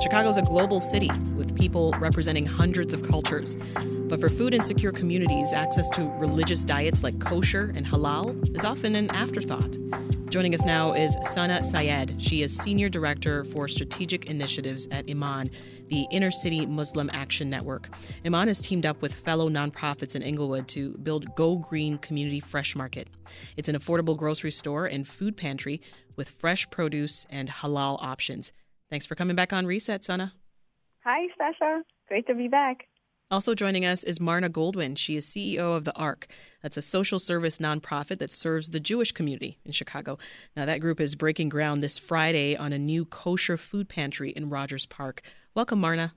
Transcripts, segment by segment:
Chicago's a global city with people representing hundreds of cultures. But for food insecure communities, access to religious diets like kosher and halal is often an afterthought. Joining us now is Sana Sayed. She is Senior Director for Strategic Initiatives at Iman, the Inner City Muslim Action Network. Iman has teamed up with fellow nonprofits in Englewood to build Go Green Community Fresh Market. It's an affordable grocery store and food pantry with fresh produce and halal options. Thanks for coming back on Reset, Sana. Hi, Sasha. Great to be back. Also joining us is Marna Goldwyn. She is CEO of the Ark. That's a social service nonprofit that serves the Jewish community in Chicago. Now, that group is breaking ground this Friday on a new kosher food pantry in Rogers Park. Welcome, Marna.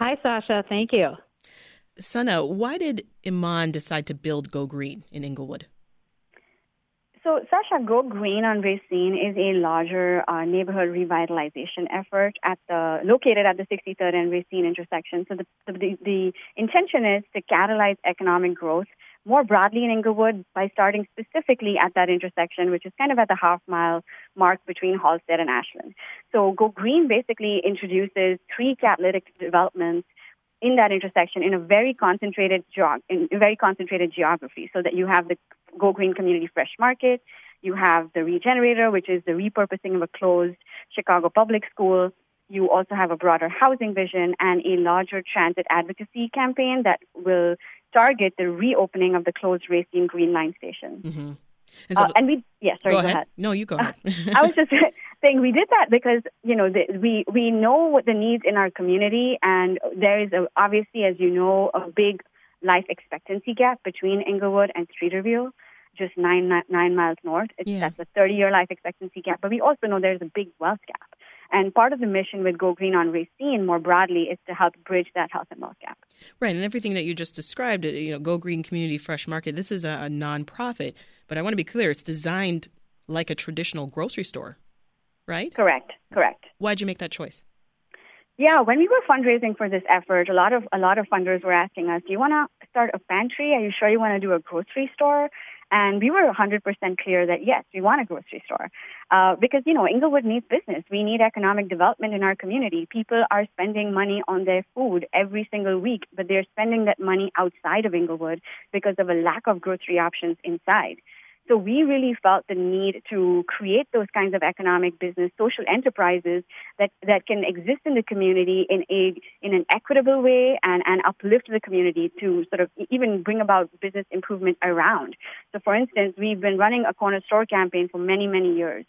Hi, Sasha. Thank you. Sana, why did Iman decide to build Go Green in Englewood? So, Sasha, Go Green on Racine is a larger uh, neighborhood revitalization effort at the located at the 63rd and Racine intersection. So, the, the, the intention is to catalyze economic growth more broadly in Englewood by starting specifically at that intersection, which is kind of at the half mile mark between Halsted and Ashland. So, Go Green basically introduces three catalytic developments in that intersection in a very concentrated in a very concentrated geography, so that you have the Go Green Community Fresh Market. You have the Regenerator, which is the repurposing of a closed Chicago public school. You also have a broader housing vision and a larger transit advocacy campaign that will target the reopening of the closed Racine Green Line station. Mm-hmm. And, so uh, and we, yes, yeah, sorry, go, go ahead. ahead. No, you go ahead. I was just we did that because you know the, we we know what the needs in our community, and there is a, obviously, as you know, a big life expectancy gap between Englewood and Streeterville, just nine nine miles north. It's, yeah. That's a 30 year life expectancy gap. But we also know there's a big wealth gap. And part of the mission with Go Green on Racine more broadly is to help bridge that health and wealth gap. Right, and everything that you just described, you know, Go Green Community Fresh Market, this is a, a nonprofit, but I want to be clear, it's designed like a traditional grocery store, right? Correct, correct. Why'd you make that choice? Yeah, when we were fundraising for this effort, a lot of a lot of funders were asking us, "Do you want to start a pantry? Are you sure you want to do a grocery store?" And we were 100% clear that yes, we want a grocery store uh, because you know Englewood needs business. We need economic development in our community. People are spending money on their food every single week, but they're spending that money outside of Englewood because of a lack of grocery options inside. So we really felt the need to create those kinds of economic business social enterprises that, that can exist in the community in a in an equitable way and, and uplift the community to sort of even bring about business improvement around. So for instance, we've been running a corner store campaign for many, many years.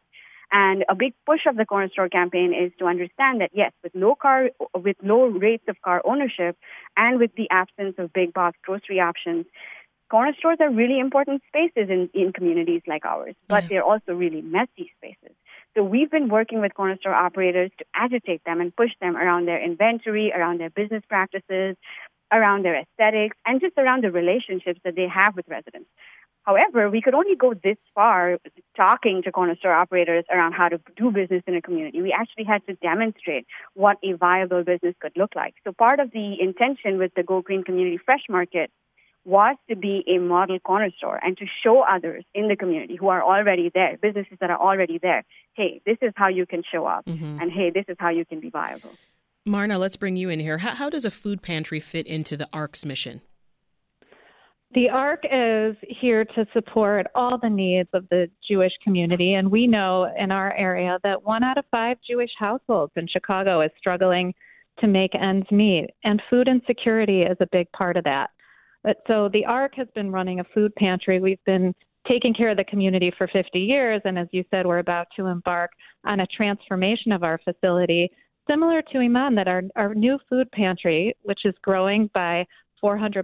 And a big push of the corner store campaign is to understand that yes, with low car, with low rates of car ownership, and with the absence of big box grocery options, corner stores are really important spaces in, in communities like ours, but yeah. they're also really messy spaces. So we've been working with corner store operators to agitate them and push them around their inventory, around their business practices, around their aesthetics, and just around the relationships that they have with residents. However, we could only go this far talking to corner store operators around how to do business in a community. We actually had to demonstrate what a viable business could look like. So part of the intention with the Go Green Community Fresh Market was to be a model corner store and to show others in the community who are already there, businesses that are already there, hey, this is how you can show up, mm-hmm. and hey, this is how you can be viable. Marna, let's bring you in here. How, how does a food pantry fit into the Ark's mission? The Ark is here to support all the needs of the Jewish community, and we know in our area that one out of five Jewish households in Chicago is struggling to make ends meet, and food insecurity is a big part of that. But so the Ark has been running a food pantry. We've been taking care of the community for 50 years, and as you said, we're about to embark on a transformation of our facility, similar to Iman, that our, our new food pantry, which is growing by 400%,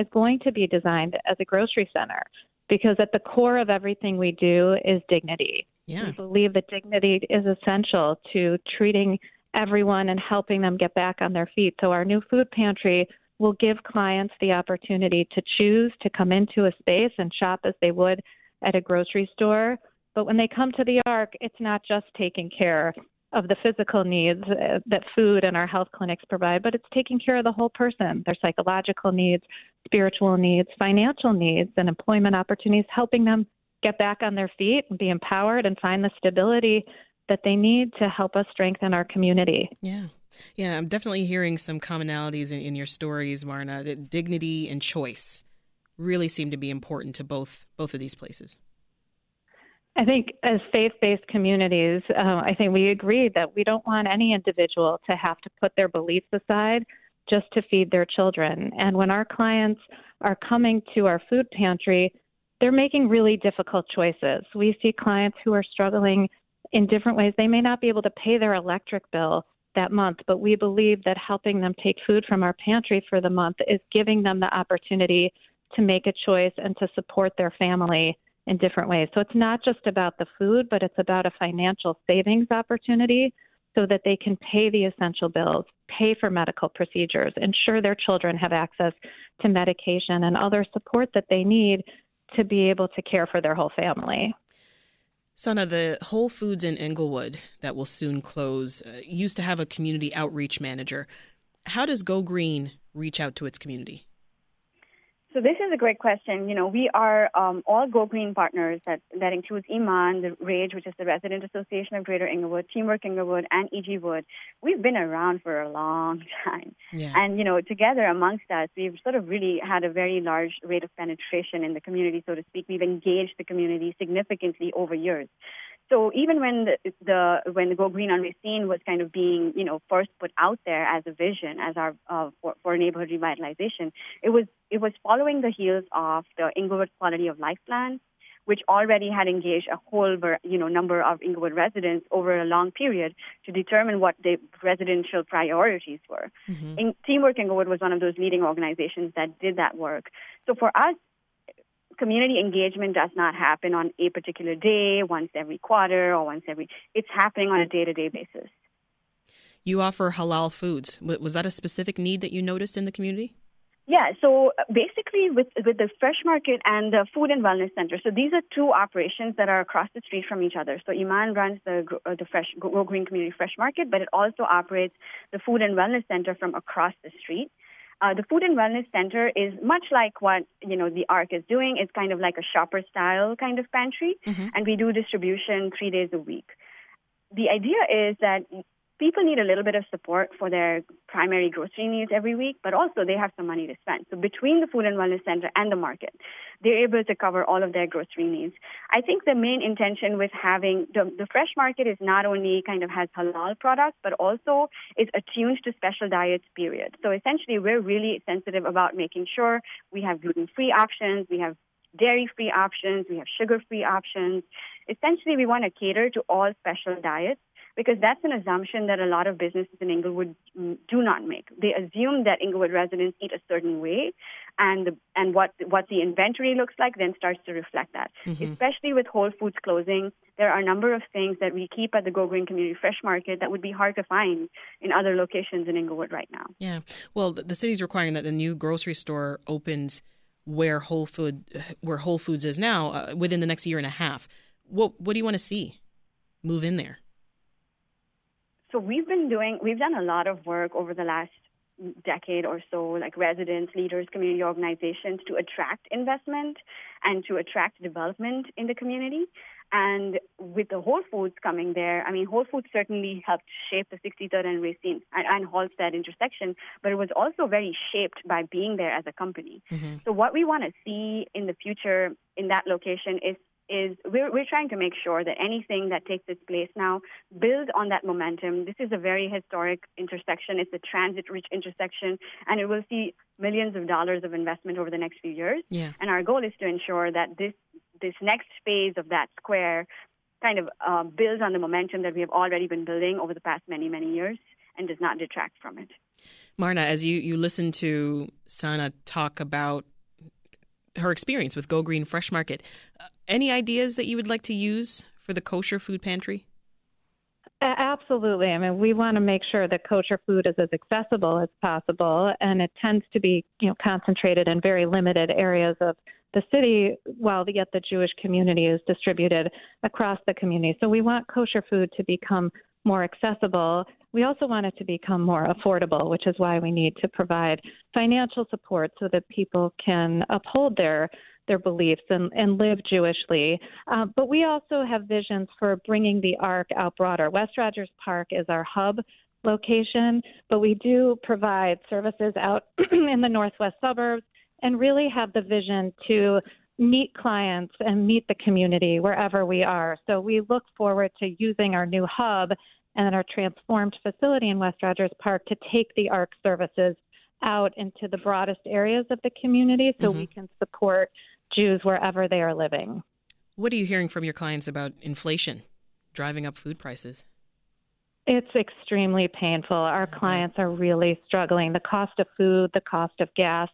is going to be designed as a grocery center because at the core of everything we do is dignity. Yeah. We believe that dignity is essential to treating everyone and helping them get back on their feet. So our new food pantry will give clients the opportunity to choose to come into a space and shop as they would at a grocery store. But when they come to the Ark, it's not just taking care of the physical needs uh, that food and our health clinics provide, but it's taking care of the whole person, their psychological needs, spiritual needs, financial needs, and employment opportunities, helping them get back on their feet and be empowered and find the stability that they need to help us strengthen our community. Yeah. Yeah, I'm definitely hearing some commonalities in, in your stories, Marna. That dignity and choice really seem to be important to both both of these places. I think as faith based communities, uh, I think we agree that we don't want any individual to have to put their beliefs aside just to feed their children. And when our clients are coming to our food pantry, they're making really difficult choices. We see clients who are struggling in different ways. They may not be able to pay their electric bill that month, but we believe that helping them take food from our pantry for the month is giving them the opportunity to make a choice and to support their family in different ways. So it's not just about the food, but it's about a financial savings opportunity so that they can pay the essential bills, pay for medical procedures, ensure their children have access to medication and other support that they need to be able to care for their whole family. Sana, the Whole Foods in Englewood that will soon close uh, used to have a community outreach manager. How does Go Green reach out to its community? So this is a great question. You know, we are um, all Go Green partners. That that includes Iman, the RAGE, which is the Resident Association of Greater Englewood, Teamwork Englewood, and E.G. Woode. We've been around for a long time, yeah. and you know, together amongst us, we've sort of really had a very large rate of penetration in the community, so to speak. We've engaged the community significantly over years. So even when the, the when the Go Green on Racine was kind of being you know first put out there as a vision as our uh, for, for neighborhood revitalization, it was it was following the heels of the Englewood Quality of Life Plan, which already had engaged a whole you know number of Englewood residents over a long period to determine what the residential priorities were. Mm-hmm. In, Teamwork Englewood was one of those leading organizations that did that work. So for us, community engagement does not happen on a particular day, once every quarter, or once every. It's happening on a day-to-day basis. You offer halal foods. Was that a specific need that you noticed in the community? Yeah, so basically with with the fresh market and the food and wellness center, so these are two operations that are across the street from each other. So Iman runs the uh, the fresh Go Green Community Fresh Market, but it also operates the food and wellness center from across the street. Uh, the Food and Wellness Center is much like what you know the Ark is doing. It's kind of like a shopper style kind of pantry, mm-hmm. and we do distribution three days a week. The idea is that people need a little bit of support for their primary grocery needs every week, but also they have some money to spend. So between the Food and Wellness Center and the market, they're able to cover all of their grocery needs. I think the main intention with having the, the fresh market is not only kind of has halal products, but also is attuned to special diets, period. So essentially, we're really sensitive about making sure we have gluten free options, we have dairy free options, we have sugar free options. Essentially, we want to cater to all special diets because that's an assumption that a lot of businesses in Englewood do not make. They assume that Englewood residents eat a certain way, and the, and what what the inventory looks like then starts to reflect that. Mm-hmm. Especially with Whole Foods closing, there are a number of things that we keep at the Go Green Community Fresh Market that would be hard to find in other locations in Englewood right now. Yeah, well, the city's requiring that the new grocery store opens where Whole Food where Whole Foods is now uh, within the next year and a half. What what do you want to see move in there? So we've been doing, we've done a lot of work over the last decade or so, like residents, leaders, community organizations, to attract investment and to attract development in the community. And with the Whole Foods coming there, I mean, Whole Foods certainly helped shape the 63rd and Racine and, and Halsted intersection, but it was also very shaped by being there as a company. Mm-hmm. So what we want to see in the future in that location is is we're, we're trying to make sure that anything that takes its place now builds on that momentum. This is a very historic intersection. It's a transit-rich intersection, and it will see millions of dollars of investment over the next few years. Yeah. And our goal is to ensure that this this next phase of that square kind of uh, builds on the momentum that we have already been building over the past many many years and does not detract from it. Marna, as you, you listen to Sana talk about her experience with Go Green Fresh Market. Any ideas that you would like to use for the kosher food pantry? Absolutely. I mean, we want to make sure that kosher food is as accessible as possible, and it tends to be, you know, concentrated in very limited areas of the city, while yet the Jewish community is distributed across the community. So we want kosher food to become more accessible, we also want it to become more affordable, which is why we need to provide financial support so that people can uphold their their beliefs and, and live Jewishly. Uh, but we also have visions for bringing the Ark out broader. West Rogers Park is our hub location, but we do provide services out in the northwest suburbs and really have the vision to meet clients and meet the community wherever we are. So we look forward to using our new hub and our transformed facility in West Rogers Park to take the Ark services out into the broadest areas of the community so mm-hmm. we can support Jews wherever they are living. What are you hearing from your clients about inflation driving up food prices? It's extremely painful. Our clients are really struggling. The cost of food, the cost of gas,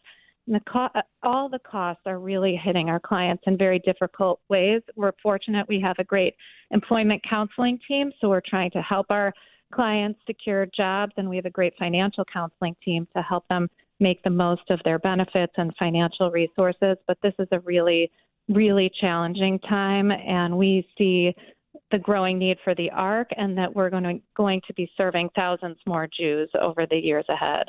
the co- uh, all the costs are really hitting our clients in very difficult ways. We're fortunate we have a great employment counseling team, so we're trying to help our clients secure jobs, and we have a great financial counseling team to help them make the most of their benefits and financial resources. But this is a really, really challenging time, and we see the growing need for the Ark and that we're going to, going to be serving thousands more Jews over the years ahead.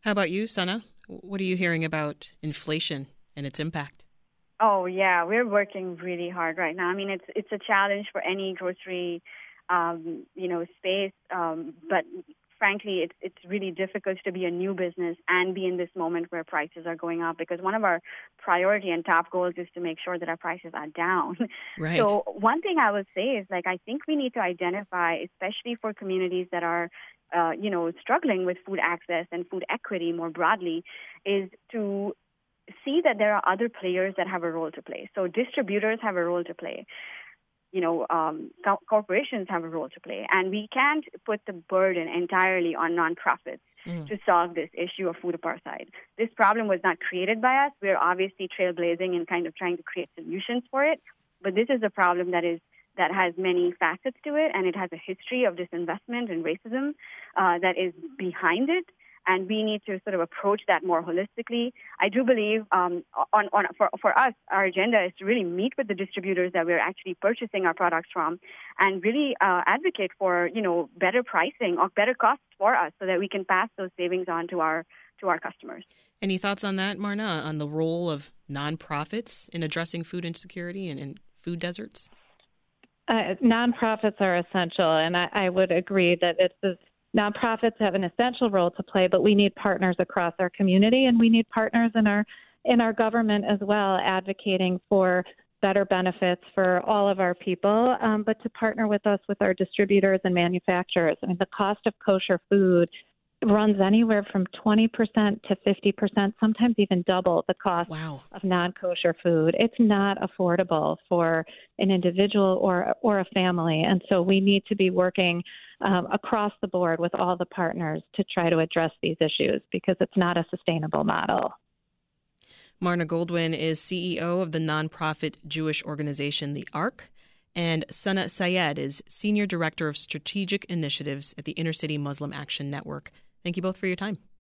How about you, Sana? What are you hearing about inflation and its impact? Oh yeah, we're working really hard right now. I mean, it's it's a challenge for any grocery, um, you know, space. Um, but frankly, it's it's really difficult to be a new business and be in this moment where prices are going up because one of our priority and top goals is to make sure that our prices are down. Right. So one thing I would say is like I think we need to identify, especially for communities that are uh, you know, struggling with food access and food equity more broadly, is to see that there are other players that have a role to play. So distributors have a role to play. You know, um, co- corporations have a role to play, and we can't put the burden entirely on nonprofits mm. to solve this issue of food apartheid. This problem was not created by us. We're obviously trailblazing and kind of trying to create solutions for it, but this is a problem that is that has many facets to it, and it has a history of disinvestment and racism uh, that is behind it. And we need to sort of approach that more holistically. I do believe, um, on, on, for, for us, our agenda is to really meet with the distributors that we're actually purchasing our products from, and really uh, advocate for you know better pricing or better costs for us, so that we can pass those savings on to our to our customers. Any thoughts on that, Marna, on the role of nonprofits in addressing food insecurity and, and food deserts? Uh, nonprofits are essential, and I, I would agree that it's a, nonprofits have an essential role to play. But we need partners across our community, and we need partners in our in our government as well, advocating for better benefits for all of our people. Um, but to partner with us with our distributors and manufacturers. I mean, the cost of kosher food runs anywhere from 20% to 50%, sometimes even double the cost wow. of non-kosher food. It's not affordable for an individual or or a family, and so we need to be working um, across the board with all the partners to try to address these issues because it's not a sustainable model. Marna Goldwyn is CEO of the nonprofit Jewish organization the Ark And Sana Sayed is Senior Director of Strategic Initiatives at the Inner City Muslim Action Network. Thank you both for your time.